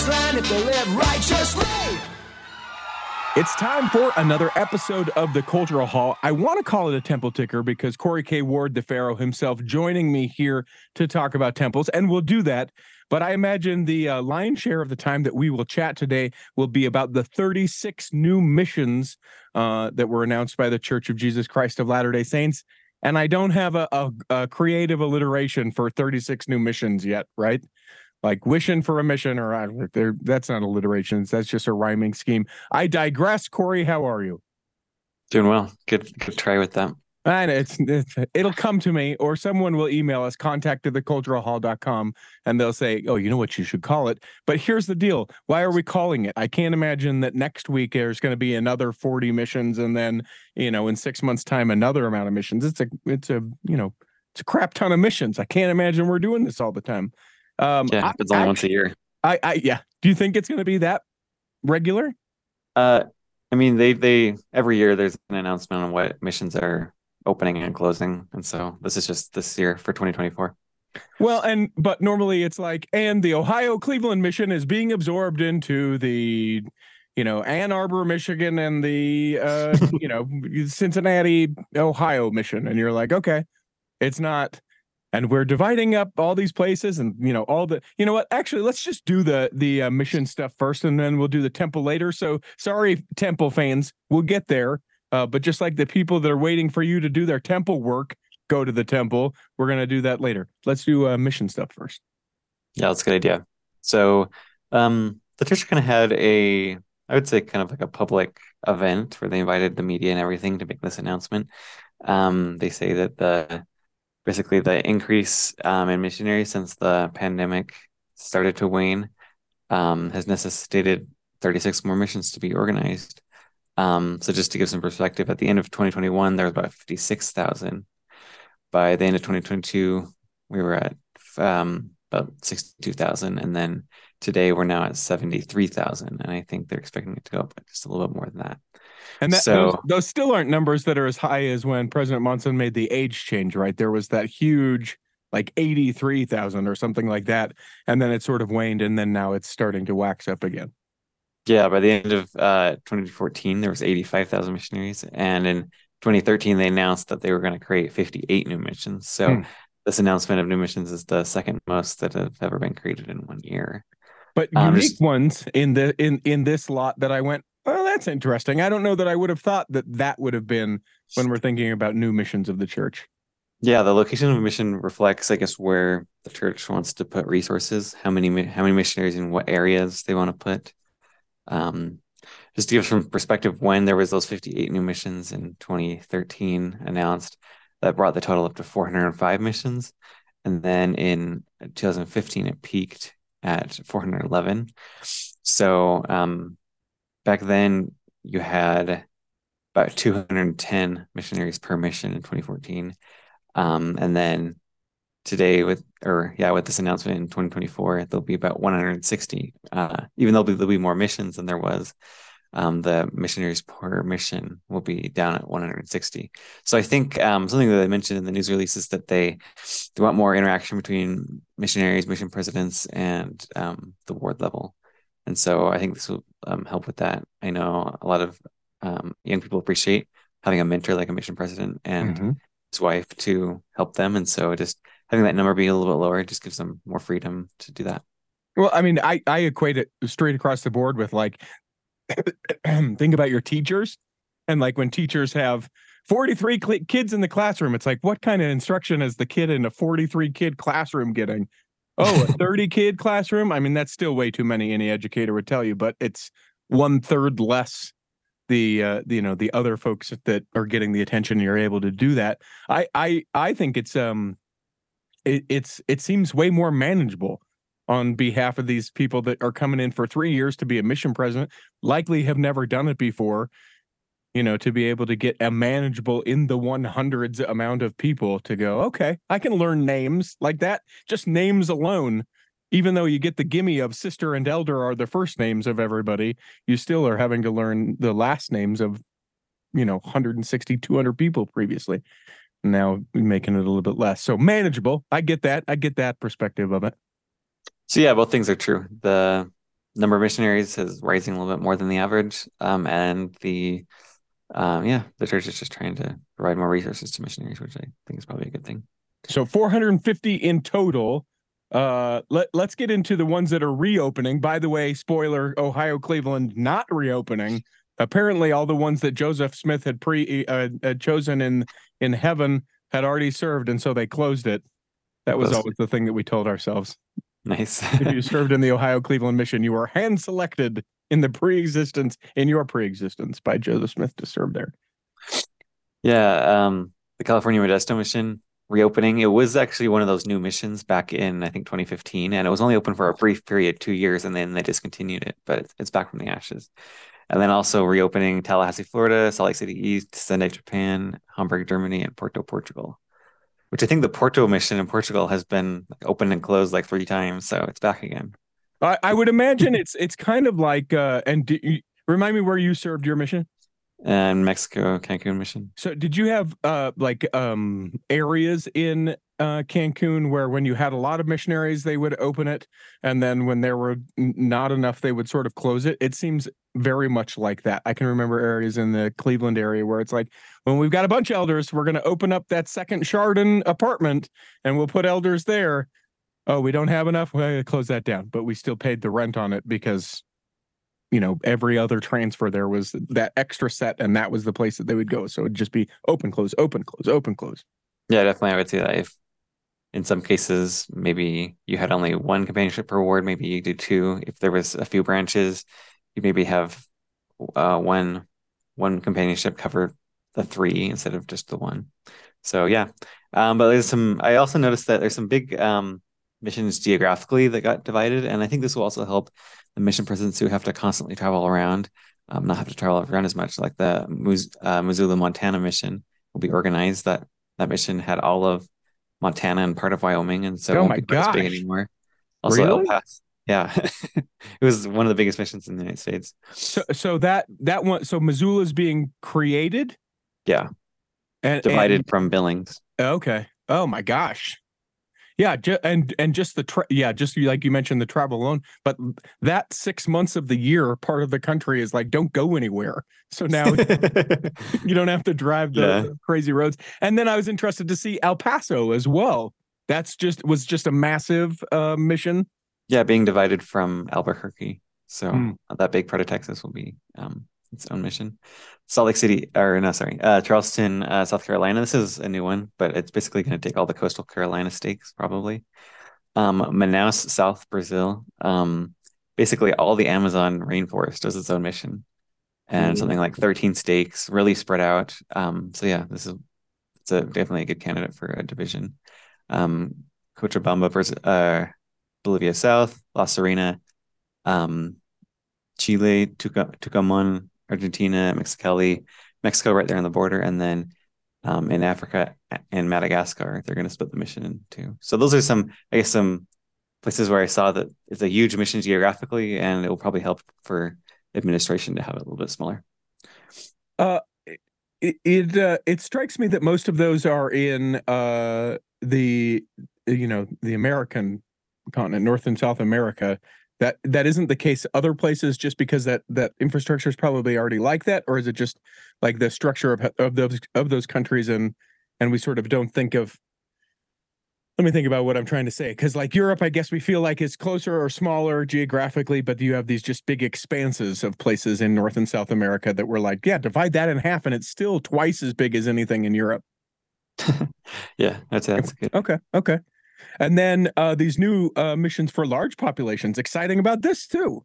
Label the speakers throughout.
Speaker 1: wasteland if they live righteously.
Speaker 2: It's time for another episode of the Cultural Hall. I want to call it a temple ticker because Corey K. Ward, the Pharaoh himself, joining me here to talk about temples, and we'll do that. But I imagine the uh, lion's share of the time that we will chat today will be about the 36 new missions uh, that were announced by the Church of Jesus Christ of Latter day Saints. And I don't have a, a, a creative alliteration for 36 new missions yet, right? Like wishing for a mission or I don't there that's not alliterations that's just a rhyming scheme. I digress. Corey how are you?
Speaker 3: Doing well. Good good try with that.
Speaker 2: and it's, it's it'll come to me or someone will email us contact at theculturalhall.com and they'll say oh you know what you should call it? But here's the deal. Why are we calling it? I can't imagine that next week there's going to be another 40 missions and then you know in six months time another amount of missions. It's a it's a you know it's a crap ton of missions. I can't imagine we're doing this all the time um
Speaker 3: Yeah,
Speaker 2: I-
Speaker 3: happens only once a year.
Speaker 2: I, I yeah. Do you think it's going to be that regular?
Speaker 3: Uh I mean they they every year there's an announcement on what missions are opening and closing. And so this is just this year for 2024.
Speaker 2: Well, and but normally it's like, and the Ohio Cleveland mission is being absorbed into the, you know, Ann Arbor, Michigan, and the, uh, you know, Cincinnati, Ohio mission, and you're like, okay, it's not. And we're dividing up all these places, and you know all the. You know what? Actually, let's just do the the uh, mission stuff first, and then we'll do the temple later. So sorry, temple fans, we'll get there. Uh, but just like the people that are waiting for you to do their temple work, go to the temple. We're gonna do that later. Let's do uh, mission stuff first.
Speaker 3: Yeah, that's a good idea. So um the church kind of had a I would say kind of like a public event where they invited the media and everything to make this announcement. Um they say that the basically the increase um in missionaries since the pandemic started to wane um has necessitated 36 more missions to be organized. Um so just to give some perspective, at the end of 2021 there was about 56,000. By the end of 2022 we were at um about 62,000 and then today we're now at 73,000 and I think they're expecting it to go up just a little bit more than that.
Speaker 2: And that,
Speaker 3: So-
Speaker 2: those, those still aren't numbers that are as high as when President Monson made the age change, right? There was that huge, like 83,000 or something like that. And then it sort of waned. And then now it's starting to wax up again.
Speaker 3: Yeah, by the end of uh 2014 there was 85,000 missionaries and in 2013 they announced that they were going to create 58 new missions. So
Speaker 2: Hmm.
Speaker 3: this announcement of new missions is the second most that have ever been created in one year.
Speaker 2: But
Speaker 3: Um,
Speaker 2: unique ones in the in in this lot that I went, that's interesting. I don't know that I would have thought that that would have been when we're thinking about new missions of the church.
Speaker 3: Yeah, the location of a mission reflects, I guess, where the church wants to put resources, how many how many missionaries in what areas they want to put. Um, just to give some perspective, when there was those 58 new missions in 2013 announced, that brought the total up to 405 missions. And then in 2015, it peaked at 411. So um, back then, you had about 210 missionaries per mission in 2014. Um, and then today with or yeah with this announcement in 2024 there'll be about 160 uh, even though there'll be more missions than there was um, the missionaries per mission will be down at 160 so i think um, something that i mentioned in the news release is that they they want more interaction between missionaries mission presidents and um, the ward level and so i think this will um, help with that i know a lot of um, young people appreciate having a mentor like a mission president and
Speaker 2: Mhm.
Speaker 3: his wife to help them. And so just having that number be a little bit lower just gives them more freedom to do that.
Speaker 2: Well, I mean, I I equate it straight across the board with like think about your teachers and like when teachers have 43 cl- kids in the classroom, it's like what kind of instruction is the kid in a 43 kid classroom getting? Oh, a 30 kid classroom? I mean, that's still way too many any educator would tell you, but it's one third less the uh you know the other folks that are getting the attention you're able to do that i i i think it's um it, it's it seems way more manageable on behalf of these people that are coming in for three years to be a mission president, likely have never done it before, you know, to be able to get a manageable in the 100s amount of people to go, okay, I can learn names like that, just names alone. Even though you get the gimme of sister and elder are the first names of everybody, you still are having to learn the last names of, you know, 160, 200 people previously. Now making it a little bit less. So manageable. I get that. I get that perspective of it.
Speaker 3: So yeah, both things are true. The number of missionaries is rising a little bit more than the average, um, and the um, yeah, the church is just trying to provide more resources to missionaries, which I think is probably a good thing.
Speaker 2: So 450 in total. Uh, let let's get into the ones that are reopening. By the way, spoiler: Ohio Cleveland not reopening. Apparently, all the ones that Joseph Smith had pre uh, had chosen in in heaven had already served, and so they closed it. That was always the thing that we told ourselves.
Speaker 3: Nice.
Speaker 2: if you served in the Ohio Cleveland mission, you were hand selected in the pre-existence in your pre-existence by Joseph Smith to serve there.
Speaker 3: Yeah, um, the California Modesto mission reopening. It was actually one of those new missions back in I think 2015, and it was only open for a brief period, two years, and then they discontinued it. But it's back from the ashes. And then also reopening Tallahassee, Florida, Salt Lake City East, Sendai, Japan, Hamburg, Germany, and Porto, Portugal. Which I think the Porto mission in Portugal has been opened and closed like three times, so it's back again.
Speaker 2: I, I would imagine it's it's kind of like uh, and do, remind me where you served your mission
Speaker 3: and Mexico Cancun mission.
Speaker 2: So did you have uh like um areas in uh Cancun where when you had a lot of missionaries they would open it and then when there were not enough they would sort of close it. It seems very much like that. I can remember areas in the Cleveland area where it's like when we've got a bunch of elders we're going to open up that second Chardon apartment and we'll put elders there. Oh, we don't have enough. We'll close that down, but we still paid the rent on it because you know every other transfer there was that extra set and that was the place that they would go. So it'd just be open close open close open close.
Speaker 3: Yeah definitely i would say that if in some cases maybe you had only one companionship per ward maybe you do two. If there was a few branches you maybe have uh, one one companionship cover the three instead of just the one. So yeah. Um, but there's some i also noticed that there's some big um, missions geographically that got divided and i think this will also help the mission persons who have to constantly travel around, um, not have to travel around as much, like the uh, Missoula, Montana mission will be organized. That that mission had all of Montana and part of Wyoming, and so
Speaker 2: oh my gosh. big
Speaker 3: anymore. Also, really? El Paso. Yeah, it was one of the biggest missions in the United States.
Speaker 2: So, so that that one, so Missoula is being created.
Speaker 3: Yeah, and divided and, from Billings.
Speaker 2: Okay. Oh my gosh. Yeah, ju- and and just the tra- yeah, just like you mentioned the travel alone, but that six months of the year, part of the country is like don't go anywhere. So now you don't have to drive the, yeah. crazy roads. And then I was interested to see El Paso as well. That's just was just a massive uh, mission.
Speaker 3: Yeah, being divided from Albuquerque, so mm. that big part of Texas will be um, its own mission. Salt Lake City, or no, sorry, uh, Charleston, uh, South Carolina. This is a new one, but it's basically going to take all the coastal Carolina stakes, probably. Um, Manaus, South Brazil. Um, basically, all the Amazon rainforest does its own mission, and mm-hmm. something like 13 stakes, really spread out. Um, so yeah, this is it's a definitely a good candidate for a division. Um, Cochabamba, versus, uh, Bolivia South, La Serena, um, Chile, Tucumán, Argentina, Mexicali, Mexico right there on the border, and then um, in Africa and Madagascar, they're going to split the mission in two. So those are some, I guess, some places where I saw that it's a huge mission geographically, and it will probably help for administration to have it a little bit smaller.
Speaker 2: Uh, it it, uh, it strikes me that most of those are in uh, the you know the American continent, North and South America that that isn't the case other places just because that that infrastructure is probably already like that? Or is it just like the structure of of those of those countries and and we sort of don't think of let me think about what I'm trying to say because like Europe I guess we feel like it's closer or smaller geographically but you have these just big expanses of places in North and South America that were like yeah divide that in half and it's still twice as big as anything in Europe.
Speaker 3: Yeah that's that's good
Speaker 2: okay okay and then uh, these new uh, missions for large populations. Exciting about this too.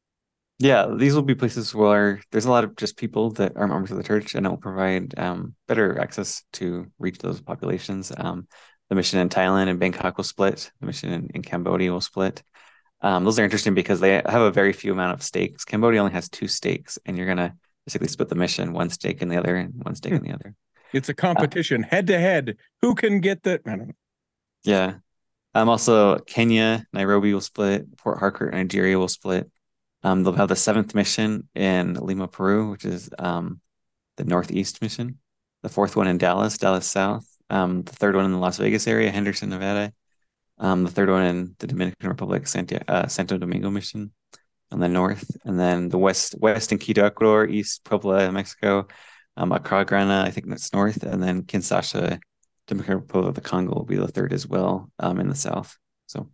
Speaker 3: Yeah, these will be places where there's a lot of just people that are members of the church, and it will provide um, better access to reach those populations. Um, the mission in Thailand and Bangkok will split. The mission in, in Cambodia will split. Um, those are interesting because they have a very few amount of stakes. Cambodia only has two stakes, and you're gonna basically split the mission: one stake in the other, and one stake in the other.
Speaker 2: It's a competition, head to head. Who can get the? I don't know.
Speaker 3: Yeah, um, also, Kenya, Nairobi will split. Port Harcourt, Nigeria will split. Um, they'll have the seventh mission in Lima, Peru, which is um, the Northeast mission. The fourth one in Dallas, Dallas South. Um, the third one in the Las Vegas area, Henderson, Nevada. Um, the third one in the Dominican Republic, Santiago, uh, Santo Domingo mission. on the north, and then the west west in Quito, Ecuador, east Puebla, Mexico, um, Ghana, I think that's north, and then Kinshasa, Democratic Republic of the Congo will be the third as well um, in the south. So,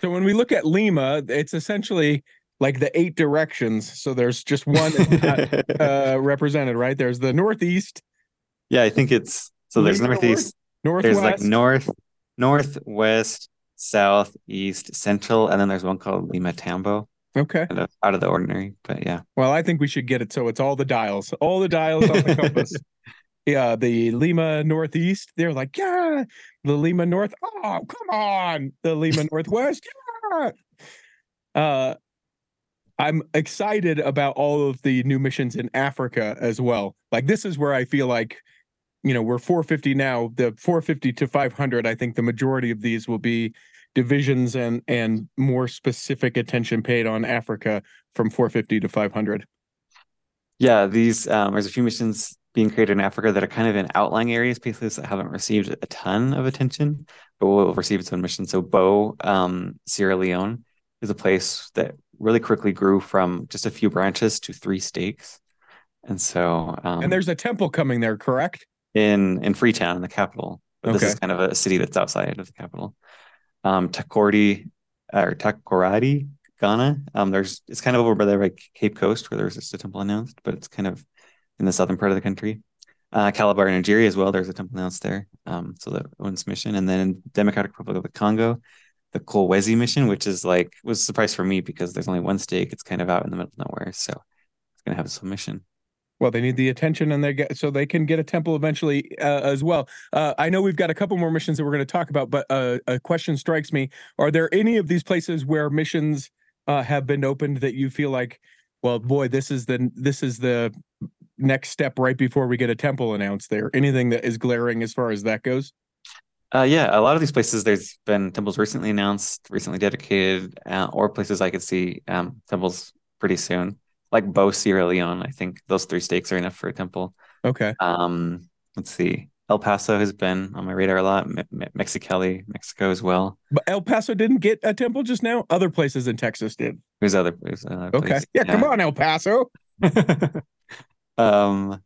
Speaker 2: So when we look at Lima, it's essentially like the eight directions. So there's just one uh, represented, right? There's the northeast,
Speaker 3: yeah, I think it's so. There's
Speaker 2: Lima
Speaker 3: northeast,
Speaker 2: northwest.
Speaker 3: there's like north, northwest, south, east, central, and then there's one called Lima Tambo,
Speaker 2: okay.
Speaker 3: kind of out of the ordinary. But yeah,
Speaker 2: Well, I think we should get it so it's all the dials, all the dials on the compass. Yeah, the Lima Northeast, they're like, yeah. The Lima North, oh, come on. The Lima Northwest, yeah. Uh, I'm excited about all of the new missions in Africa as well. Like, this is where I feel like, you know, we're 450 now. The 450 to 500, I think the majority of these will be divisions and and more specific attention paid on Africa from 450 to 500.
Speaker 3: yeah. These um, there's a few missions being created in Africa that are kind of in outlying areas, places that haven't received a ton of attention, but will receive its own mission. So, Bo, um, Sierra Leone, is a place that really quickly grew from just a few branches to three stakes, and so um,
Speaker 2: And there's a temple coming there, correct?
Speaker 3: in in Freetown, in the capital. But this is kind of a city that's outside of the capital. Um, Takoradi or Takoradi, Ghana. Um, there's it's kind of over by the like Cape Coast where there's just a temple announced, but it's kind of in the southern part of the country. Uh, Calabar, Nigeria as well. There's a temple announced there. Um, so that one's mission, and then Democratic Republic of the Congo, the Kolwezi mission, which is like was a surprise for me because there's only one stake. It's kind of out in the middle of nowhere, so it's gonna have a submission.
Speaker 2: Well, they need the attention, and they get so they can get a temple eventually uh, as well. Uh, I know we've got a couple more missions that we're going to talk about, but uh, a question strikes me: Are there any of these places where missions uh, have been opened that you feel like, well, boy, this is the this is the next step right before we get a temple announced there? Anything that is glaring as far as that goes?
Speaker 3: Uh, yeah, a lot of these places, there's been temples recently announced, recently dedicated, uh, or places I could see um, temples pretty soon, like Bo, Sierra Leone. I think those three stakes are enough for a temple.
Speaker 2: Okay,
Speaker 3: Um, let's see, El Paso has been on my radar a lot, Me- Me- Mexicali, Mexico as well.
Speaker 2: but El Paso didn't get a temple just now. Other places in Texas did.
Speaker 3: There's other, another
Speaker 2: Okay,
Speaker 3: place.
Speaker 2: yeah, come on, El Paso.
Speaker 3: um,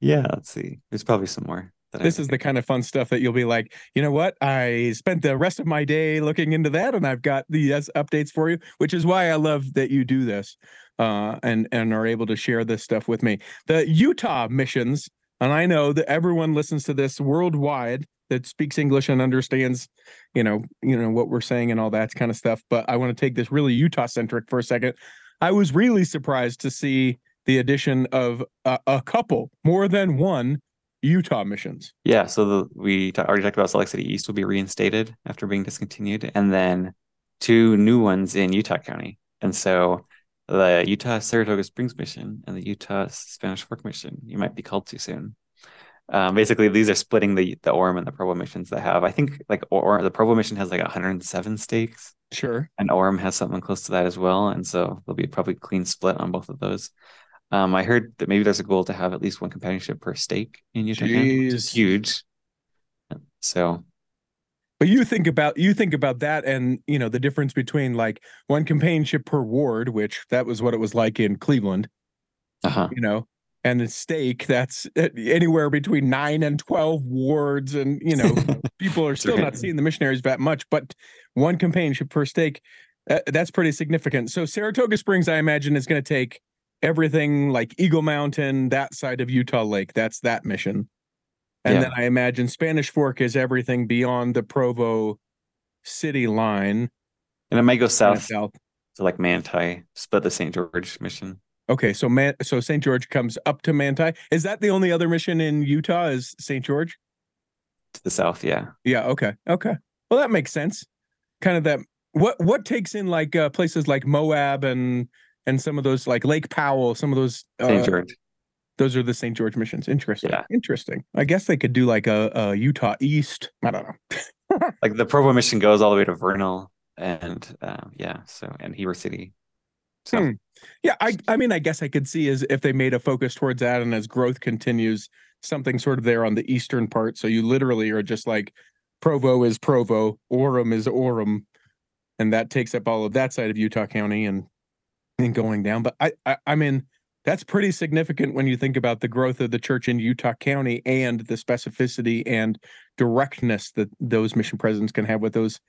Speaker 3: yeah, let's see. There's probably some more.
Speaker 2: This is the kind of fun stuff that you'll be like, you know what? I spent the rest of my day looking into that, and I've got these updates for you, which is why I love that you do this, uh, and and are able to share this stuff with me. The Utah missions, and I know that everyone listens to this worldwide that speaks English and understands, you know, you know what we're saying and all that kind of stuff. But I want to take this really Utah centric for a second. I was really surprised to see the addition of a, a couple, more than one Utah missions.
Speaker 3: Yeah, so the, we ta- already talked about Salt Lake City East will be reinstated after being discontinued, and then two new ones in Utah County. And so the Utah Saratoga Springs mission and the Utah Spanish Fork mission, you might be called to soon. Um, basically, these are splitting the the Orem and the Provo missions that have. I think like or, the Provo mission has like 107 stakes,
Speaker 2: Sure.
Speaker 3: and Orem has something close to that as well. And so there'll be a probably clean split on both of those. Um, I heard that maybe there's a goal to have at least one companionship per stake in Utah County, which is
Speaker 2: Jeez.
Speaker 3: huge. So
Speaker 2: But you think about you think about that and you know the difference between like one companionship per ward, which that was what it was like in Cleveland,
Speaker 3: uh-huh.
Speaker 2: you know, and a stake that's anywhere between nine and twelve wards, and you know people are still not seeing the missionaries that much, but one companionship per stake, uh, that's pretty significant. So Saratoga Springs, I imagine, is going to take everything like Eagle Mountain, that side of Utah Lake. That's that mission. And
Speaker 3: Yeah.
Speaker 2: then I imagine Spanish Fork is everything beyond the Provo city line.
Speaker 3: and it might go south
Speaker 2: south.
Speaker 3: to like Manti, split the St. George mission.
Speaker 2: Okay, so Man- so St. George comes up to Manti. Is that the only other mission in Utah? Is St. George?
Speaker 3: To the south, yeah.
Speaker 2: Yeah. Okay. Okay. Well, that makes sense. Kind of that. What what takes in like uh, places like Moab and and some of those like Lake Powell, some of those.
Speaker 3: St.
Speaker 2: Uh,
Speaker 3: George.
Speaker 2: those are the St. George missions. Interesting.
Speaker 3: Yeah.
Speaker 2: Interesting. I guess they could do like a, a Utah East. I don't know.
Speaker 3: Like the Provo mission goes all the way to Vernal and um, yeah, so and Heber City. So
Speaker 2: Hmm. Yeah, I I mean I guess I could see as if they made a focus towards that and as growth continues, something sort of there on the eastern part. So you literally are just like Provo is Provo, Orem is Orem, and that takes up all of that side of Utah County. And and going down. But I, I, I mean, that's pretty significant when you think about the growth of the church in Utah County and the specificity and directness that those mission presidents can have with those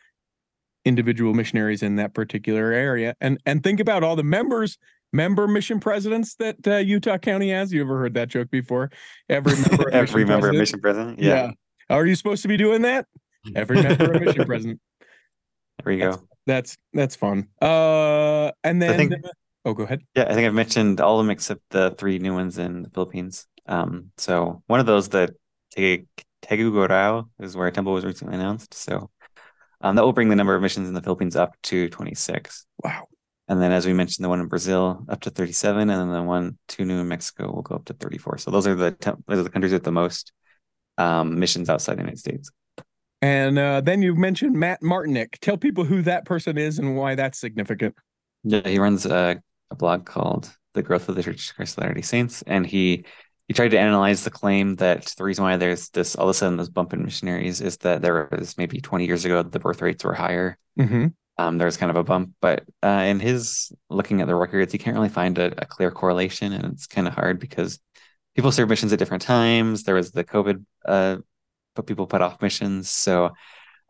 Speaker 2: individual missionaries in that particular area. And and think about all the members, member mission presidents that uh, Utah County has. You ever heard that joke before? Every member,
Speaker 3: every member of mission president. Yeah.
Speaker 2: yeah. Are you supposed to be doing that? Every member of mission president.
Speaker 3: There you
Speaker 2: That's
Speaker 3: go.
Speaker 2: That's, that's fun. Uh, and then
Speaker 3: think-
Speaker 2: oh, go ahead.
Speaker 3: Yeah, I think I've mentioned all of them except the three new ones in the Philippines. Um, so one of those that Te- Tuguegarao is where a temple was recently announced. So um, that will bring the number of missions in the Philippines up to 26.
Speaker 2: Wow.
Speaker 3: And then, as we mentioned, the one in Brazil up to 37, and then the one two new in Mexico will go up to 34. So those are the tem- those are the countries with the most um, missions outside the United States.
Speaker 2: And uh, then you mentioned Matt Martinich. Tell people who that person is and why that's significant.
Speaker 3: Yeah, he runs a, a blog called "The Growth of the Church of Christ Latter-day Saints," and he he tried to analyze the claim that the reason why there's this all of a sudden this bump in missionaries is that there was maybe 20 years ago the birth rates were higher.
Speaker 2: Mm-hmm.
Speaker 3: Um, there was kind of a bump, but uh, in his looking at the records, he can't really find a, a clear correlation, and it's kind of hard because people serve missions at different times. There was the COVID, uh, but people put off missions, so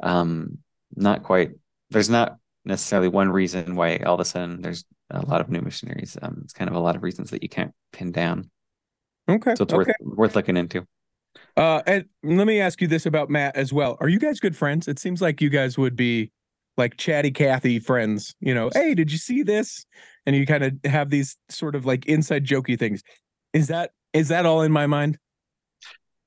Speaker 3: um, not quite. There's not necessarily one reason why all of a sudden there's a lot of new missionaries. Um, it's kind of a lot of reasons that you can't pin down.
Speaker 2: Okay.
Speaker 3: So it's
Speaker 2: okay.
Speaker 3: worth worth looking into.
Speaker 2: Uh, and let me ask you this about Matt as well. Are you guys good friends? It seems like you guys would be like chatty Cathy friends. You know, hey, did you see this? And you kind of have these sort of like inside jokey things. Is that is that all in my mind?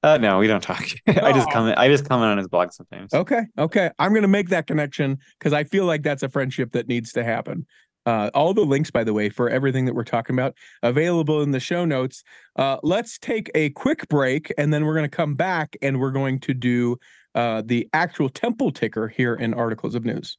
Speaker 3: Uh, no, we don't talk. I just comment. I just comment on his blog sometimes.
Speaker 2: Okay. Okay. I'm to make that connection because I feel like that's a friendship that needs to happen. Uh, all the links, by the way, for everything that we're talking about, available in the show notes. Uh, let's take a quick break and then we're going to come back and we're going to do uh, the actual temple ticker here in Articles of News.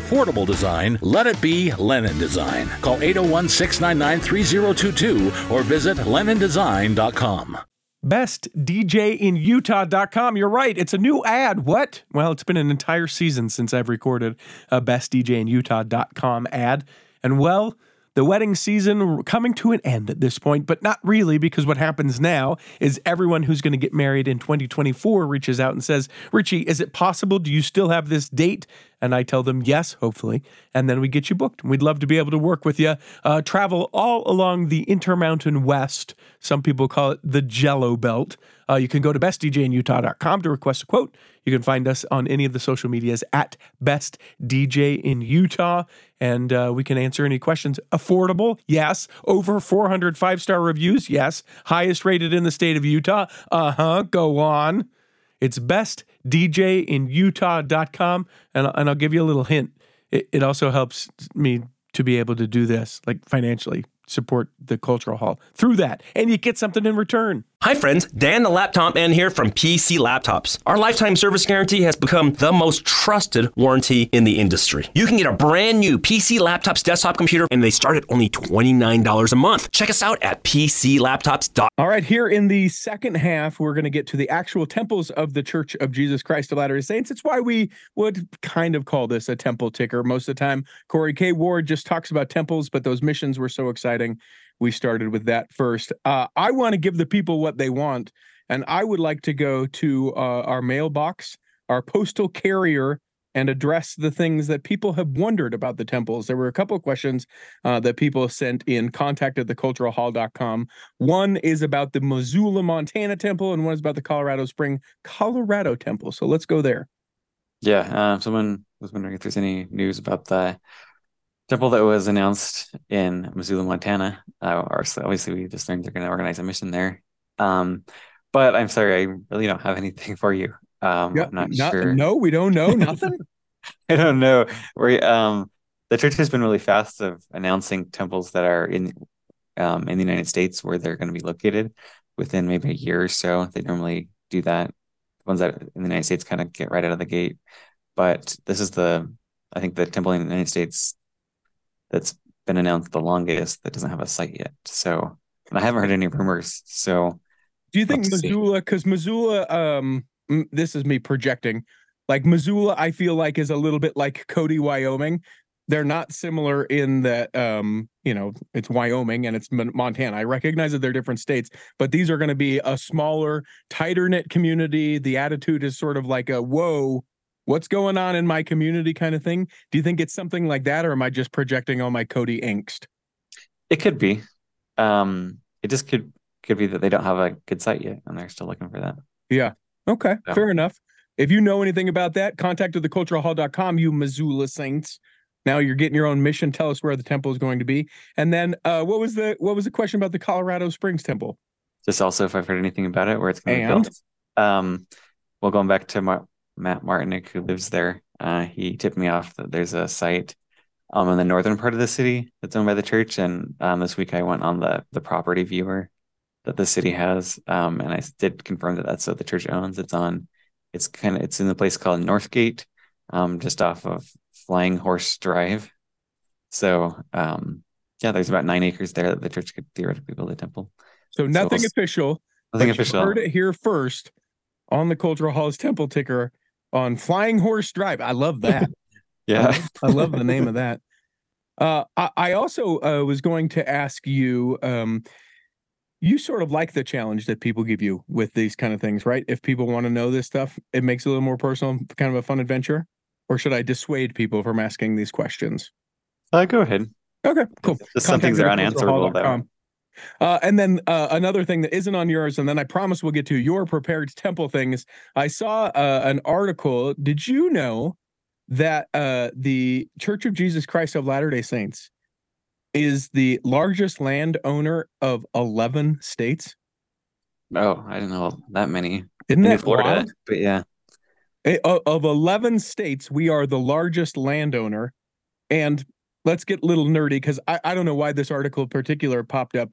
Speaker 4: affordable design, let it be Lennon Design. Call 801 699 3022 or visit LennonDesign.com.
Speaker 2: bestdjinutah.com. You're right. It's a new ad. What? Well, it's been an entire season since I've recorded a bestdjinutah.com ad. And well, the wedding season coming to an end at this point, but not really because what happens now is everyone who's going to get married in 2024 reaches out and says, Richie, is it possible? Do you still have this date? And I tell them, yes, hopefully. And then we get you booked. We'd love to be able to work with you. Uh, travel all along the Intermountain West. Some people call it the Jello Belt. Uh, you can go to bestdjinutah.com to request a quote. You can find us on any of the social medias at Best DJ in Utah, and uh, we can answer any questions. Affordable, yes. Over 400 five star reviews, yes. Highest rated in the state of Utah, uh huh. Go on. It's bestdjinutah.com, and and I'll give you a little hint. It, it also helps me to be able to do this, like financially support the cultural hall through that, and you get something in return.
Speaker 5: Hi, friends. Dan the Laptop Man here from PC Laptops. Our lifetime service guarantee has become the most trusted warranty in the industry. You can get a brand new PC Laptops desktop computer, and they start at only $29 a month. Check us out at PCLaptops.com.
Speaker 2: All right, here in the second half, we're going to get to the actual temples of the Church of Jesus Christ of Latter-day Saints. It's why we would kind of call this a temple ticker most of the time. Corey K. Ward just talks about temples, but those missions were so exciting. We started with that first. Uh, I want to give the people what they want, and I would like to go to uh, our mailbox, our postal carrier, and address the things that people have wondered about the temples. There were a couple of questions uh, that people sent in contact at theculturalhall.com. One is about the Missoula, Montana temple, and one is about the Colorado Spring, Colorado temple. So let's go there.
Speaker 3: Yeah, uh, someone was wondering if there's any news about the temple that was announced in Missoula, Montana. Uh, obviously, we just learned they're going to organize a mission there. Um, but I'm sorry, I really don't have anything for you. Um,
Speaker 2: Yeah,
Speaker 3: I'm not
Speaker 2: not-
Speaker 3: sure.
Speaker 2: No, we don't know nothing.
Speaker 3: I don't know. We um, the church has been really fast of announcing temples that are in um, in the United States where they're going to be located within maybe a year or so. They normally do that. The ones that in the United States kind of get right out of the gate. But this is the I think the temple in the United States that's been announced the longest that doesn't have a site yet. So and I haven't heard any rumors. So
Speaker 2: Do you think Missoula? Because Missoula, um, this is me projecting. Like Missoula, I feel like is a little bit like Cody, Wyoming. They're not similar in that, um, you know, it's Wyoming and it's Montana. I recognize that they're different states, but these are going to be a smaller, tighter knit community. The attitude is sort of like a whoa, what's going on in my community kind of thing. Do you think it's something like that, or am I just projecting all my Cody angst?
Speaker 3: it could be. Um, it just could could be that they don't have a good site yet and they're still looking for that. Yeah.
Speaker 2: Okay,
Speaker 3: Yeah.
Speaker 2: fair enough. If you know anything about that, contact at theculturalhall.com, you Missoula Saints. Now you're getting your own mission. Tell us where the temple is going to be. And then uh what was the what was the question about the Colorado Springs temple?
Speaker 3: Just also if I've heard anything about it, where it's going to be built. Um, well, going back to Mar- Matt Martinich, who lives there, uh, he tipped me off that there's a site um in the northern part of the city that's owned by the church, and um, this week I went on the the property viewer that the city has, um, and I did confirm that that's what the church owns. It's on, it's kind of it's in the place called Northgate, um, just off of Flying Horse Drive. So, um, yeah, there's about nine acres there that the church could theoretically build a temple.
Speaker 2: So nothing
Speaker 3: we'll
Speaker 2: official.
Speaker 3: Nothing official.
Speaker 2: heard it here first on the Cultural Hall's temple ticker on Flying Horse Drive. I love that.
Speaker 3: Yeah.
Speaker 2: I love the name of that. Uh, I, I also uh, was going to ask you. Um, you sort of like the challenge that people give you with these kind of things, right? If people want to know this stuff, it makes it a little more personal, kind of a fun adventure. Or should I dissuade people from asking these questions?
Speaker 3: Uh, go ahead.
Speaker 2: Okay, cool.
Speaker 3: Just some things are
Speaker 2: Contact me at
Speaker 3: unanswerable though.
Speaker 2: Uh, and then uh, another thing that isn't on yours, and then I promise we'll get to your prepared temple things. I saw uh, an article. Did you know that uh, the Church of Jesus Christ of Latter day Saints is the largest landowner of 11 states?
Speaker 3: Oh, I didn't know that many.
Speaker 2: Isn't that
Speaker 3: Florida,
Speaker 2: wild?
Speaker 3: but yeah.
Speaker 2: Eh, o- Of 11 states, we are the largest landowner. And let's get a little nerdy because I, I don't know why this article in particular popped up.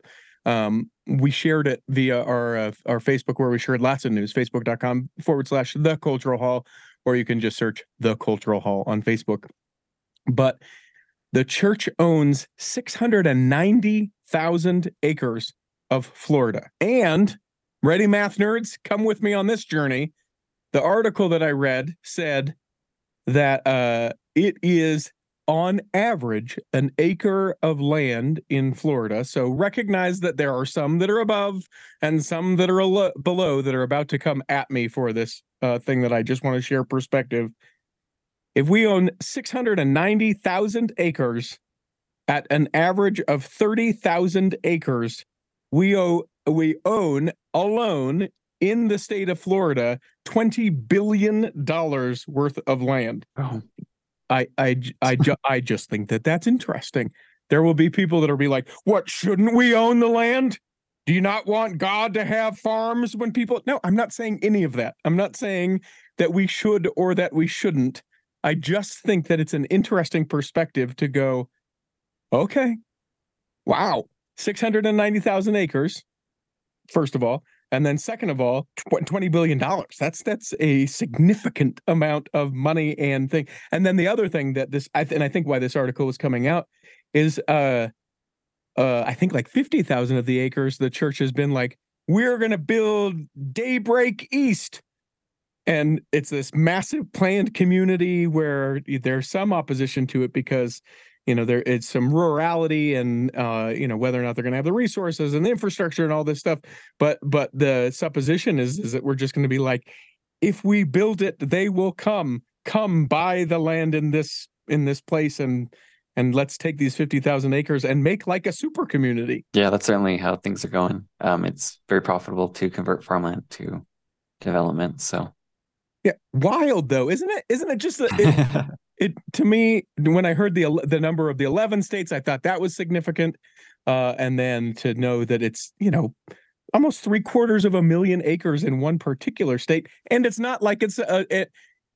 Speaker 2: Um, we shared it via our uh, our Facebook where we shared lots of news, facebook.com forward slash the cultural hall, or you can just search the cultural hall on Facebook. But the church owns 690,000 acres of Florida. And ready, math nerds, come with me on this journey the article that I read said that uh, it is on average an acre of land in Florida. So recognize that there are some that are above and some that are alo- below that are about to come at me for this uh, thing that I just want to share perspective. If we own 690,000 acres at an average of 30,000 acres, we owe we own alone in the state of Florida 20 billion dollars worth of land.
Speaker 3: Oh.
Speaker 2: I I I ju- I just think that that's interesting. There will be people that'll be like, "What shouldn't we own the land? Do you not want God to have farms when people No, I'm not saying any of that. I'm not saying that we should or that we shouldn't. I just think that it's an interesting perspective to go, okay. Wow. 690,000 acres. First of all, and then second of all, 20 billion dollars. That's that's a significant amount of money and thing. And then the other thing that this I th- and I think why this article was coming out is uh uh I think like 50,000 of the acres the church has been like we're going to build Daybreak East and it's this massive planned community where there's some opposition to it because you know there it's some rurality and uh you know whether or not they're going to have the resources and the infrastructure and all this stuff but but the supposition is is that we're just going to be like if we build it they will come come buy the land in this in this place and and let's take these 50,000 acres and make like a super community
Speaker 3: Yeah, that's certainly how things are going. Um, it's very profitable to convert farmland to development. So
Speaker 2: yeah wild though isn't it isn't it just a, it, it to me when i heard the the number of the 11 states i thought that was significant uh and then to know that it's you know almost three quarters of a million acres in one particular state and it's not like it's a it,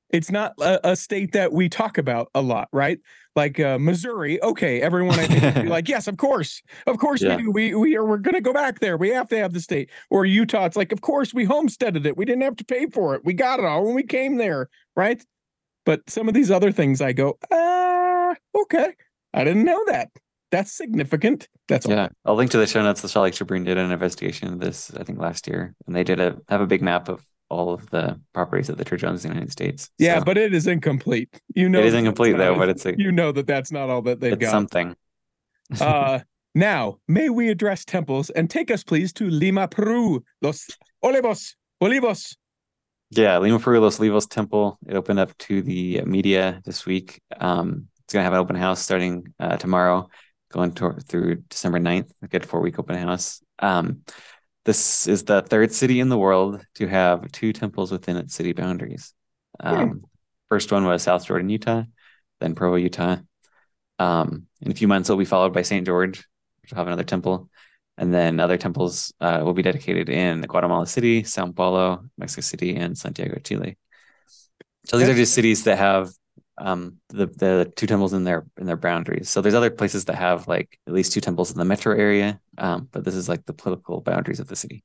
Speaker 2: it's not a, a state that we talk about a lot right like uh, Missouri, okay, everyone I think would be like, yes, of course, of course
Speaker 3: Yeah.
Speaker 2: we do. We we are we're gonna go back there. We have to have the state. Or Utah, it's like, of course we homesteaded it. We didn't have to pay for it. We got it all when we came there, right? But some of these other things, I go, ah, okay, I didn't know that. That's significant. That's all.
Speaker 3: Yeah, I'll link to the show notes. The Salt Lake Tribune did an investigation of this, I think, last year, and they did a have a big map of all of the properties that the church owns in the United States.
Speaker 2: Yeah,
Speaker 3: So
Speaker 2: but it is incomplete. You know,
Speaker 3: it is incomplete though. But it's a
Speaker 2: you know that that's not all that they've
Speaker 3: it's
Speaker 2: got.
Speaker 3: something.
Speaker 2: uh, now, may we address temples and take us, please, to Lima, Peru. Los Olivos, Olivos.
Speaker 3: Yeah, Lima Peru Los Olivos Temple. It opened up to the media this week. Um, it's gonna have an open house starting uh, tomorrow, going to, through December 9th. A good four week open house. Um, this is the third city in the world to have two temples within its city boundaries. Um, First one was South Jordan, Utah, then Provo, Utah. Um, in a few months, it'll be followed by St. George, which will have another temple. And then other temples uh, will be dedicated in Guatemala City, Sao Paulo, Mexico City, and Santiago, Chile. So these are just cities that have um, the the two temples in their in their boundaries. So there's other places that have like at least two temples in the metro area, um, but this is like the political boundaries of the city.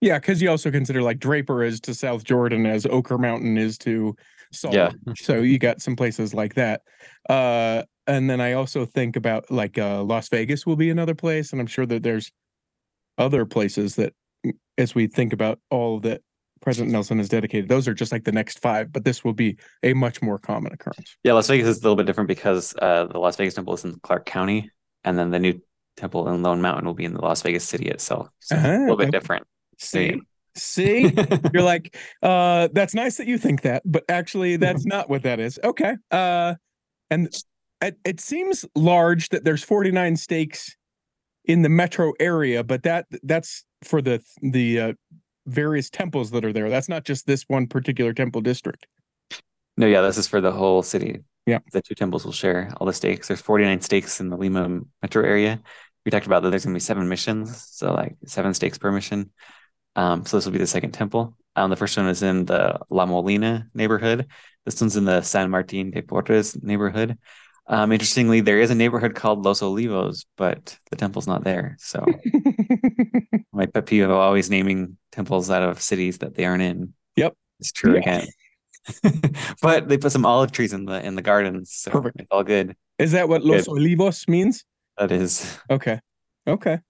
Speaker 2: Yeah, because you also consider like Draper is to South Jordan as Oquirrh Mountain is to Salt.
Speaker 3: Yeah.
Speaker 2: So you got some places like that. Uh, and then I also think about like uh, Las Vegas will be another place, and I'm sure that there's other places that, as we think about all that President Nelson has dedicated, those are just like the next five, but this will be a much more common occurrence.
Speaker 3: Yeah, Las Vegas is a little bit different because uh, the Las Vegas temple is in Clark County, and then the new temple in Lone Mountain will be in the Las Vegas city itself. So a little
Speaker 2: Ah,
Speaker 3: bit
Speaker 2: okay.
Speaker 3: different.
Speaker 2: See, see, you're like, uh, that's nice that you think that, but actually, that's not what that is. Okay. Uh, and it, it seems large that there's 49 stakes in the metro area, but that that's for the the uh, various temples that are there. That's not just this one particular temple district.
Speaker 3: No, yeah, this is for the whole city.
Speaker 2: Yeah.
Speaker 3: The two temples will share all the stakes. There's 49 stakes in the Lima metro area. We talked about that there's gonna be seven missions, so like seven stakes per mission. Um, so this will be the second temple. Um, the first one is in the La Molina neighborhood. This one's in the San Martin de Porres neighborhood. Um, interestingly, there is a neighborhood called Los Olivos, but the temple's not there. So my pet peeve of always naming temples out of cities that they aren't in.
Speaker 2: Yep.
Speaker 3: It's true
Speaker 2: Yeah.
Speaker 3: again. but they put some olive trees in the in the gardens, so
Speaker 2: Perfect.
Speaker 3: it's all good.
Speaker 2: is that what Los Olivos means?
Speaker 3: That is
Speaker 2: Okay. Okay.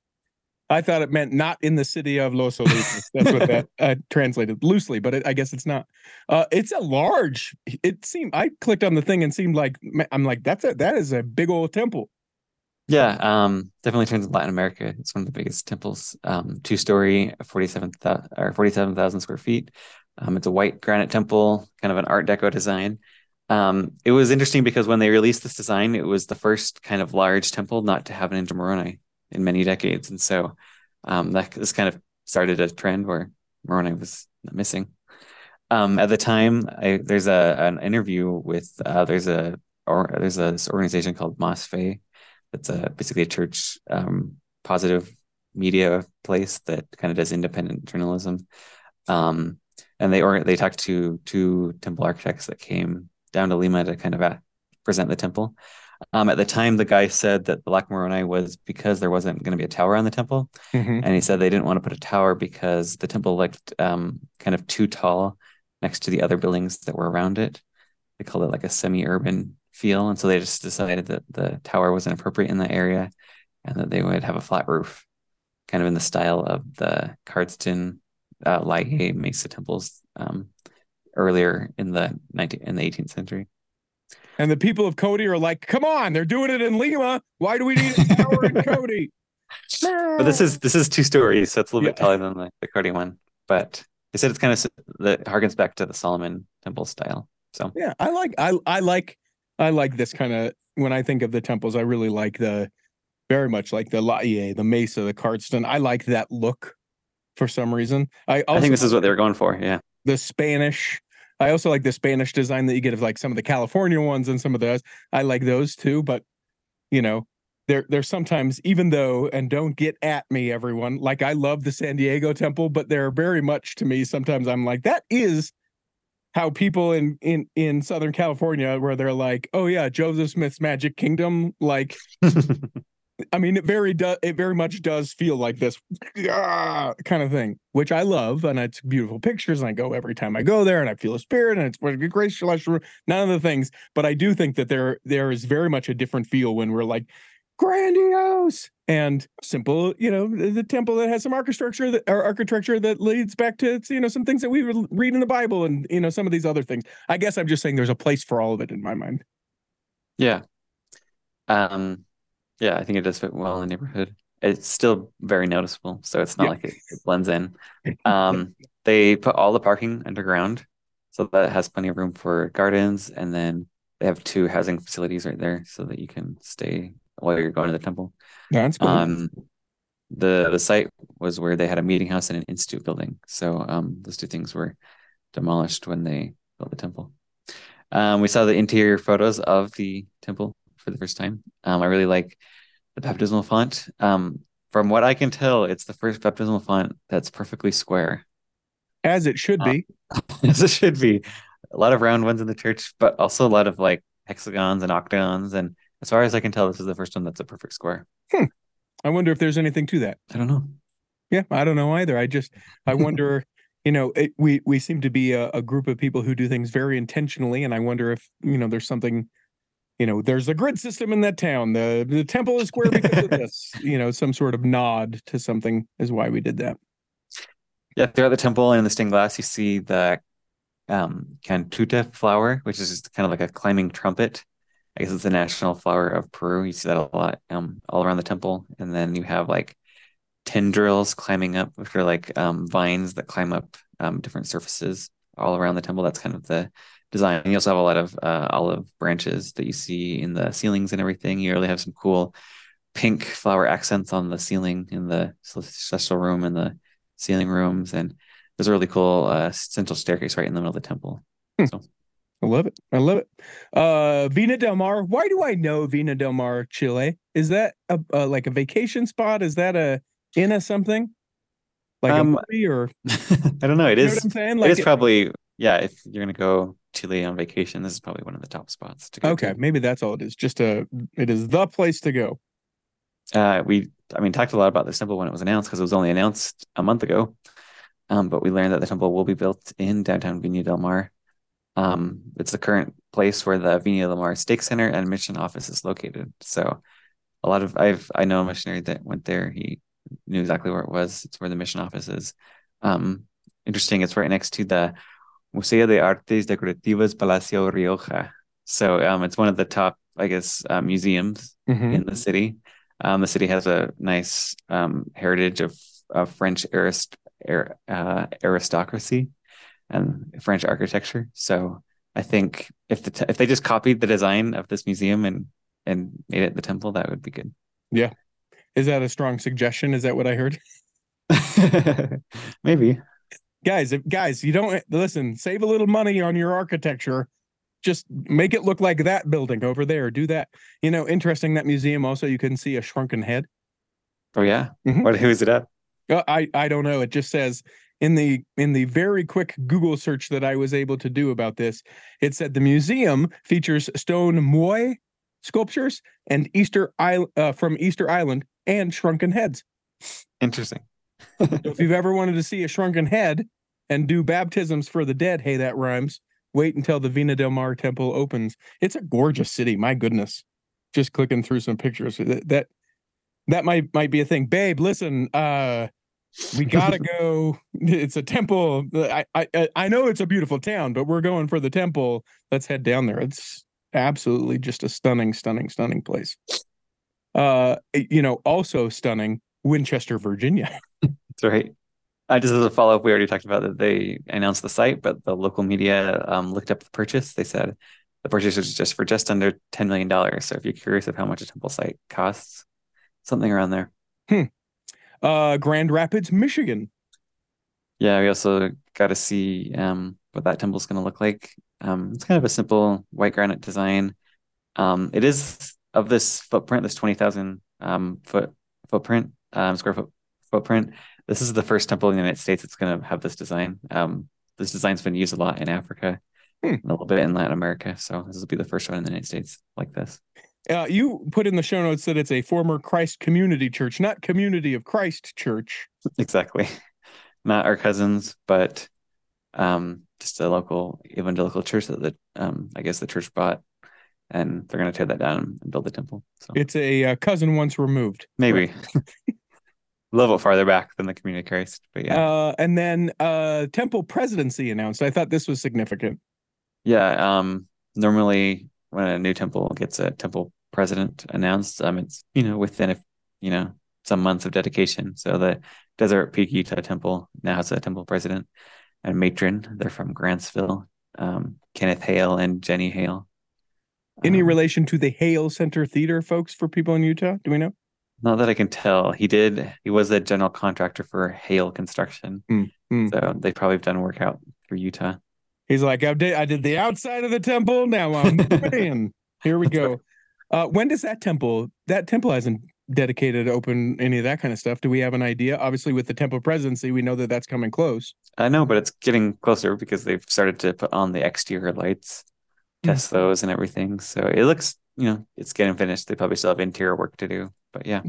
Speaker 2: I thought it meant not in the city of Los Olivos. That's what that uh, translated loosely, but it, I guess it's not. Uh, it's a large. It seemed. I clicked on the thing and seemed like I'm like that's a that is a big old temple.
Speaker 3: yeah, um, definitely turns in Latin America. It's one of the biggest temples. Um, two story, forty seven or forty seven thousand square feet. Um, it's a white granite temple, kind of an Art Deco design. Um, it was interesting because when they released this design, it was the first kind of large temple not to have an Moroni in many decades, and so um, that this kind of started a trend where Moroni was missing. Um, at the time, I, there's a an interview with uh, there's a or there's a this organization called Mosfe. It's a basically a church um, positive media place that kind of does independent journalism. Um, and they or they talked to two temple architects that came down to Lima to kind of uh, present the temple. Um, at the time, the guy said that the Black Moroni was because there wasn't going to be a tower on the temple,
Speaker 2: Mhm.
Speaker 3: and he said they didn't want to put a tower because the temple looked um, kind of too tall next to the other buildings that were around it. They called it like a semi-urban feel, and so they just decided that the tower wasn't appropriate in that area, and that they would have a flat roof, kind of in the style of the Cardston, uh, Laie Mesa temples um, earlier in the 19 in the 18th century.
Speaker 2: And the people of Cody are like, come on, they're doing it in Lima. Why do we need a tower in Cody?
Speaker 3: But this is this is two stories, so it's a little bit
Speaker 2: Yeah.
Speaker 3: taller than the, the Cardi one. But they said it's kind of that harkens back to the Solomon temple style. So
Speaker 2: Yeah, I like I I like I like this kind of when I think of the temples, I really like the very much like the Laie, the Mesa, the Cardston. I like that look for some reason. I also
Speaker 3: I think this is what they were going for. Yeah.
Speaker 2: the Spanish. I also like the Spanish design that you get of like some of the California ones and some of those. I like those too, but you know, there's sometimes even though and don't get at me everyone, like I love the San Diego temple, but they're very much to me sometimes I'm like that is how people in in in Southern California where they're like, "Oh yeah, Joseph Smith's Magic Kingdom," like I mean, it very does. It very much does feel like this kind of thing, which I love, and it's beautiful pictures. And I go every time I go there, and I feel a spirit, and it's great. None of the things, but I do think that there there is very much a different feel when we're like grandiose and simple. You know, the, the temple that has some architecture that or architecture that leads back to you know some things that we read in the Bible, and you know some of these other things. I guess I'm just saying there's a place for all of it in my mind.
Speaker 3: Yeah. Um yeah, I think it does fit well in the neighborhood. It's still very noticeable, so it's not
Speaker 2: Yeah.
Speaker 3: like it, it blends in. Um, they put all the parking underground, so that has plenty of room for gardens, and then they have two housing facilities right there, so that you can stay while you're going to the temple.
Speaker 2: That's cool.
Speaker 3: Um, the the site was where they had a meeting house and an institute building, so um, those two things were demolished when they built the temple. Um, we saw the interior photos of the temple for the first time. Um, I really like the baptismal font. Um, from what I can tell, it's the first baptismal font that's perfectly square,
Speaker 2: As it should
Speaker 3: uh,
Speaker 2: be.
Speaker 3: as it should be. A lot of round ones in the church, but also a lot of like hexagons and octagons. And as far as I can tell, this is the first one that's a perfect square.
Speaker 2: I wonder if there's anything to that.
Speaker 3: I don't know.
Speaker 2: Yeah, I don't know either. I just I wonder, you know, it, we we seem to be a, a group of people who do things very intentionally, and I wonder if you know there's something, you know, there's a grid system in that town. The the temple is square because of this. You know, some sort of nod to something is why we did that.
Speaker 3: Yeah, throughout the temple and in the stained glass, you see the um, cantuta flower, which is just kind of like a climbing trumpet. I guess it's the national flower of Peru. You see that a lot um, all around the temple. And then you have like tendrils climbing up, which are like um, vines that climb up um, different surfaces all around the temple. That's kind of the design. You also have a lot of uh, olive branches that you see in the ceilings and everything. You really have some cool pink flower accents on the ceiling in the celestial room and the ceiling rooms. And there's a really cool uh, central staircase right in the middle of the temple. So
Speaker 2: I love it. I love it. Uh Vina Del Mar. Why do I know Vina Del Mar, Chile? Is that a, a like a vacation spot? Is that a in a something? Like
Speaker 3: Um,
Speaker 2: a movie or
Speaker 3: I don't know. It
Speaker 2: you know
Speaker 3: is.
Speaker 2: what I'm saying? Like
Speaker 3: is probably yeah. If you're gonna go Chile on vacation, this is probably one of the top spots to go.
Speaker 2: okay,
Speaker 3: to.
Speaker 2: maybe that's all it is. Just a it is the place to go.
Speaker 3: Uh, we I mean talked a lot about the temple when it was announced because it was only announced a month ago. Um, but we learned that the temple will be built in downtown Viña del Mar. Um, it's the current place where the Viña del Mar Stake Center and Mission Office is located. So a lot of I've I know a missionary that went there. He knew exactly where it was. It's where the mission office is. Um, interesting. It's right next to the Museo de Artes Decorativas Palacio Rioja. So um, it's one of the top, I guess, uh, museums
Speaker 2: Mhm.
Speaker 3: in the city. Um, the city has a nice um, heritage of, of French arist- ar- uh, aristocracy and French architecture. So I think if the te- if they just copied the design of this museum and and made it the temple, that would be good.
Speaker 2: Yeah, is that a strong suggestion? Is that what I heard?
Speaker 3: Maybe.
Speaker 2: Guys, if, guys, you don't listen, save a little money on your architecture. Just make it look like that building over there. Do that. You know, interesting that museum also you can see a shrunken head.
Speaker 3: Oh yeah.
Speaker 2: Mhm.
Speaker 3: What? Who is it at?
Speaker 2: Uh, I I don't know. It just says in the in the very quick Google search that I was able to do about this, it said the museum features stone moai sculptures and Easter Island uh, from Easter Island and shrunken heads.
Speaker 3: Interesting.
Speaker 2: If you've ever wanted to see a shrunken head and do baptisms for the dead, hey, that rhymes. Wait until the Vina del Mar temple opens. It's a gorgeous city. My goodness. Just clicking through some pictures. That that, that might might be a thing. Babe, listen, uh we gotta go. It's a temple. I, I I know it's a beautiful town, but we're going for the temple. Let's head down there. It's absolutely just a stunning, stunning, stunning place. Uh, you know, also stunning, Winchester, Virginia.
Speaker 3: That's right. Uh, just as a follow up, we already talked about that they announced the site, but the local media um, looked up the purchase. They said the purchase was just for just under $10 million. So if you're curious of how much a temple site costs, something around there.
Speaker 2: Uh, Grand Rapids, Michigan.
Speaker 3: Yeah, we also got to see um, what that temple is going to look like. Um, it's kind of a simple white granite design. Um, it is of this footprint, this 20,000 um, foot footprint, um, square foot footprint. This is the first temple in the United States that's going to have this design. Um, this design's been used a lot in Africa,
Speaker 2: Hmm.
Speaker 3: and a little bit in Latin America. So this will be the first one in the United States like this.
Speaker 2: Uh, you put in the show notes that it's a former Christ Community Church, not Community of Christ Church.
Speaker 3: Exactly. Not our cousins, but um, just a local evangelical church that the um, I guess the church bought, and they're going to tear that down and build a temple. So
Speaker 2: It's a uh, cousin once removed.
Speaker 3: maybe a little bit farther back than the Community of Christ, but yeah,
Speaker 2: Uh, and then uh, temple presidency announced. I thought this was significant.
Speaker 3: yeah. Um, normally when a new temple gets a temple president announced, um, it's you know within a you know some months of dedication. So the Desert Peak Utah Temple now has a temple president and matron. They're from Grantsville. Um, Kenneth Hale and Jenny Hale.
Speaker 2: Any
Speaker 3: Um,
Speaker 2: relation to the Hale Center Theater, folks, for people in Utah? Do we know?
Speaker 3: Not that I can tell. He did. He was a general contractor for Hale Construction,
Speaker 2: Mm, mm.
Speaker 3: so they probably have done work out for Utah.
Speaker 2: He's like, I did, I did the outside of the temple. Now I'm in. Here we go. Uh, when does that temple? That temple hasn't dedicated, open any of that kind of stuff. Do we have an idea? Obviously, with the temple presidency, we know that that's coming close.
Speaker 3: I know, but it's getting closer because they've started to put on the exterior lights,
Speaker 2: Mm.
Speaker 3: test those and everything. So it looks, you know, it's getting finished. They probably still have interior work to do, but yeah,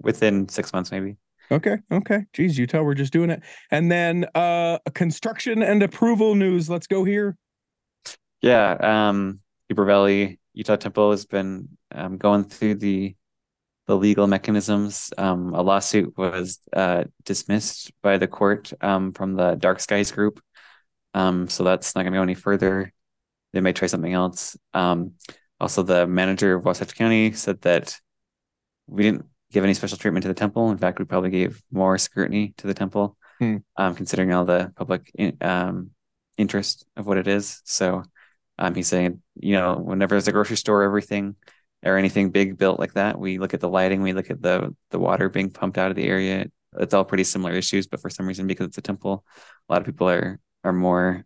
Speaker 3: within six months maybe.
Speaker 2: Okay, okay. Geez, Utah, we're just doing it. And then uh construction and approval news. Let's go here.
Speaker 3: Yeah, um, Heber Valley Utah Temple has been um, going through the the legal mechanisms. Um, a lawsuit was uh, dismissed by the court um, from the Dark Skies group, um, so that's not going to go any further. They may try something else. Um, also, the manager of Wasatch County said that we didn't give any special treatment to the temple. In fact, we probably gave more scrutiny to the temple,
Speaker 2: Hmm.
Speaker 3: um, considering all the public in, um, interest of what it is. So um, he's saying, you know, whenever there's a grocery store, everything or anything big built like that, we look at the lighting, we look at the the water being pumped out of the area. It's all pretty similar issues, but for some reason, because it's a temple, a lot of people are are more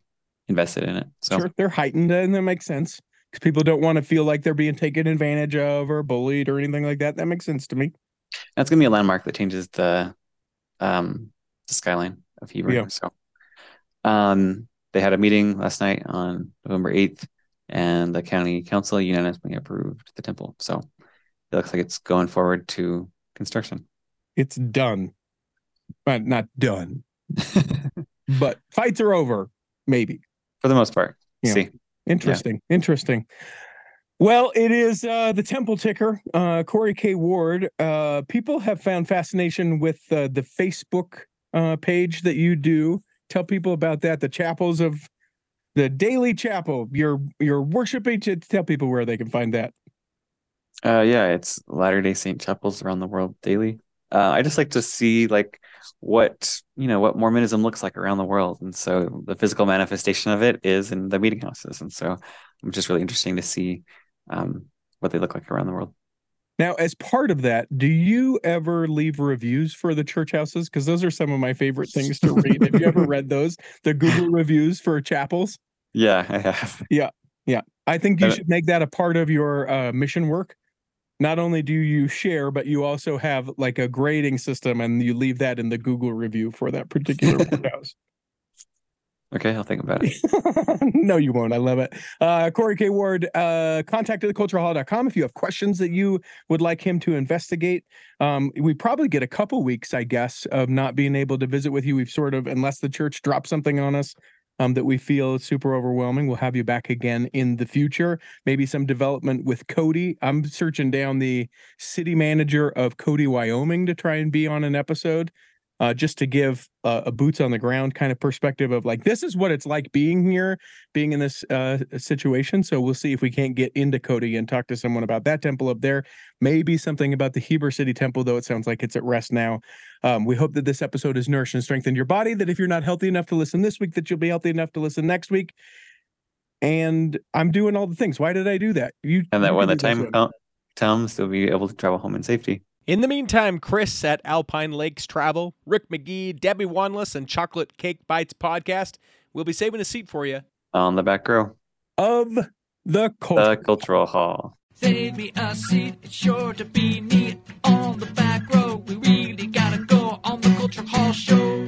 Speaker 3: invested in it. So
Speaker 2: Sure, they're heightened, and that makes sense because people don't want to feel like they're being taken advantage of or bullied or anything like that. That makes sense to me.
Speaker 3: that's gonna be a landmark that changes the um the skyline of Heber.
Speaker 2: Yeah.
Speaker 3: So um they had a meeting last night on November 8th and the county council unanimously approved the temple. So it looks like it's going forward to construction.
Speaker 2: It's done, but not done. But fights are over. Maybe.
Speaker 3: For the most part.
Speaker 2: Yeah.
Speaker 3: See.
Speaker 2: Interesting. Interesting. Well, it is uh, the Temple Ticker, uh, Corey K. Ward. Uh, people have found fascination with uh, the Facebook uh, page that you do. Tell people about that. The chapels of the Daily Chapel. Your your worshiping. To tell people where they can find that.
Speaker 3: Uh, yeah, it's Latter Day Saint chapels around the world daily. Uh, I just like to see like what you know what Mormonism looks like around the world, and so the physical manifestation of it is in the meeting houses, and so it's just really interesting to see um, what they look like around the world.
Speaker 2: Now, as part of that, do you ever leave reviews for the church houses? Because those are some of my favorite things to read. have you ever read those? The Google reviews for chapels.
Speaker 3: Yeah, I have. Yeah, yeah.
Speaker 2: I think you should make that a part of your uh, mission work. Not only do you share, but you also have like a grading system, and you leave that in the Google review for that particular house.
Speaker 3: Okay, I'll think about it.
Speaker 2: no, you won't. I love it. Uh, Corey K. Ward, uh, contact at theculturalhall.com if you have questions that you would like him to investigate. Um, we probably get a couple weeks, I guess, of not being able to visit with you. We've sort of, unless the church drops something on us um, that we feel is super overwhelming, we'll have you back again in the future. Maybe some development with Cody. I'm searching down the city manager of Cody, Wyoming to try and be on an episode uh, just to give uh, a boots on the ground kind of perspective of like this is what it's like being here, being in this uh, situation. So we'll see if we can't get into Cody and talk to someone about that temple up there. Maybe something about the Heber City Temple, though it sounds like it's at rest now. Um, we hope that this episode has nourished and strengthened your body. That if you're not healthy enough to listen this week, that you'll be healthy enough to listen next week. And I'm doing all the things. Why did I do that? You
Speaker 3: And that when the time comes, they'll be able to travel home in safety.
Speaker 6: In the meantime, Chris at Alpine Lakes Travel, Rick McGee, Debbie Wanless, and Chocolate Cake Bites podcast will be saving a seat for you.
Speaker 3: On the back row,
Speaker 2: of the culture.
Speaker 3: the cultural hall.
Speaker 1: Save me a seat, it's sure to be neat on the back row. We really gotta go on the Cultural Hall show.